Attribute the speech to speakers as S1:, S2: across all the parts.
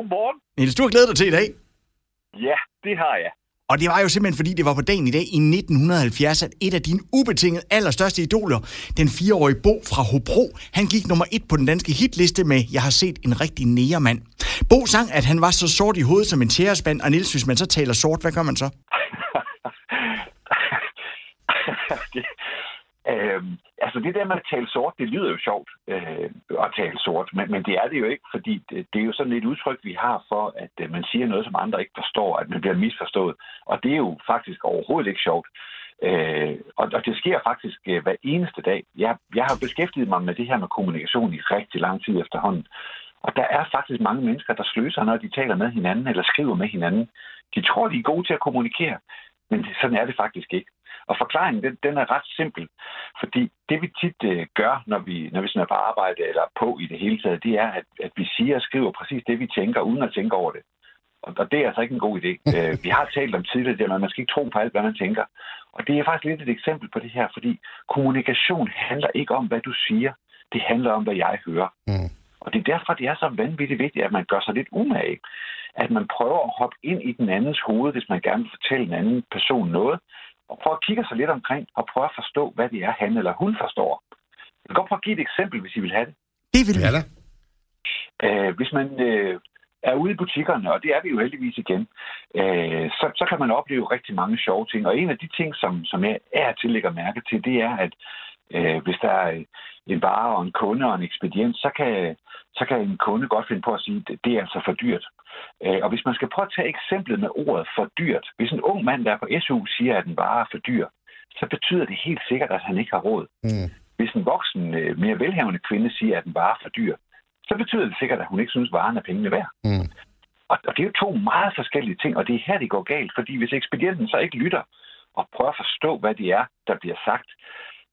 S1: Godmorgen.
S2: Niels, du har glædet dig til i dag.
S1: Ja, det har jeg.
S2: Og det var jo simpelthen, fordi det var på dagen i dag i 1970, at et af dine ubetinget allerstørste idoler, den fireårige Bo fra Hobro, han gik nummer et på den danske hitliste med Jeg har set en rigtig nærmand. Bo sang, at han var så sort i hovedet som en tjærespand, og Niels, hvis man så taler sort, hvad gør man så?
S1: det, øh, altså det der med at tale sort, det lyder jo sjovt øh, at tale sort, men, men det er det jo ikke, fordi det, det er jo sådan et udtryk, vi har for, at øh, man siger noget, som andre ikke forstår, at man bliver misforstået. Og det er jo faktisk overhovedet ikke sjovt. Øh, og, og det sker faktisk øh, hver eneste dag. Jeg, jeg har beskæftiget mig med det her med kommunikation i rigtig lang tid efterhånden. Og der er faktisk mange mennesker, der sløser, når de taler med hinanden eller skriver med hinanden. De tror, de er gode til at kommunikere, men sådan er det faktisk ikke. Og forklaringen, den, den er ret simpel. Fordi det, vi tit øh, gør, når vi, når vi sådan er på arbejde eller på i det hele taget, det er, at, at vi siger og skriver præcis det, vi tænker, uden at tænke over det. Og, og det er altså ikke en god idé. Øh, vi har talt om tidligere, at man skal ikke tro på alt, hvad man tænker. Og det er faktisk lidt et eksempel på det her, fordi kommunikation handler ikke om, hvad du siger. Det handler om, hvad jeg hører. Mm. Og det er derfor, det er så vanvittigt vigtigt, at man gør sig lidt umage. At man prøver at hoppe ind i den andens hoved, hvis man gerne vil fortælle en anden person noget, og prøve at kigge sig lidt omkring og prøve at forstå, hvad det er, han eller hun forstår. Jeg kan godt prøve at give et eksempel, hvis I vil have det.
S2: Det vil
S3: Ja da.
S1: Øh, hvis man øh, er ude i butikkerne, og det er vi jo heldigvis igen, øh, så, så kan man opleve rigtig mange sjove ting. Og en af de ting, som, som jeg er til lægger mærke til, det er, at øh, hvis der er en vare og en kunde og en ekspedient, så kan, så kan en kunde godt finde på at sige, at det er altså for dyrt. Øh, og hvis man skal prøve at tage eksemplet med ordet for dyrt, hvis en ung mand, der er på SU, siger, at en vare er for dyr, så betyder det helt sikkert, at han ikke har råd.
S3: Mm.
S1: Hvis en voksen, øh, mere velhavende kvinde siger, at en vare er for dyr, så betyder det sikkert, at hun ikke synes, at varen er pengene værd.
S3: Mm.
S1: Og, og det er jo to meget forskellige ting, og det er her, det går galt. Fordi hvis ekspedienten så ikke lytter og prøver at forstå, hvad det er, der bliver sagt,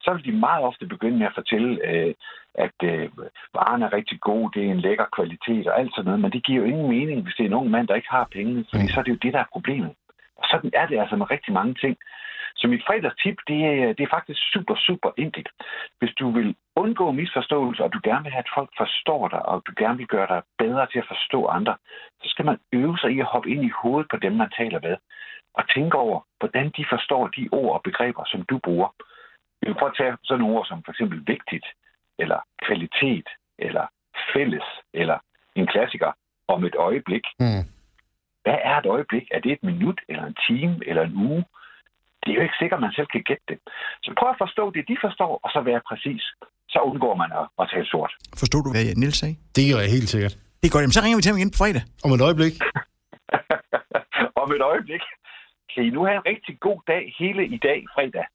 S1: så vil de meget ofte begynde med at fortælle, øh, at øh, varen er rigtig god, det er en lækker kvalitet og alt sådan noget, men det giver jo ingen mening, hvis det er en ung mand, der ikke har pengene, fordi
S3: Mm.
S1: så er det jo det, der er problemet. Og sådan er det altså med rigtig mange ting. Så mit fredagstip, det er, det er faktisk super, super enkelt. Hvis du vil undgå misforståelse, og du gerne vil have, at folk forstår dig, og du gerne vil gøre dig bedre til at forstå andre, så skal man øve sig i at hoppe ind i hovedet på dem, man taler med. Og tænke over, hvordan de forstår de ord og begreber, som du bruger. Vi kan prøve at tage sådan nogle ord som for eksempel vigtigt, eller kvalitet, eller fælles, eller en klassiker om et øjeblik.
S3: Mm.
S1: Hvad er et øjeblik? Er det et minut, eller en time, eller en uge? Det er jo ikke sikkert, at man selv kan gætte det. Så prøv at forstå det, de forstår, og så være præcis. Så undgår man at, at tale sort.
S2: Forstod du, hvad Niels sagde?
S3: Det gør jeg helt sikkert.
S2: Det er godt. Jamen, så ringer vi til ham igen på fredag.
S3: Om et øjeblik.
S1: Om et øjeblik. Kan I nu have en rigtig god dag hele i dag, fredag?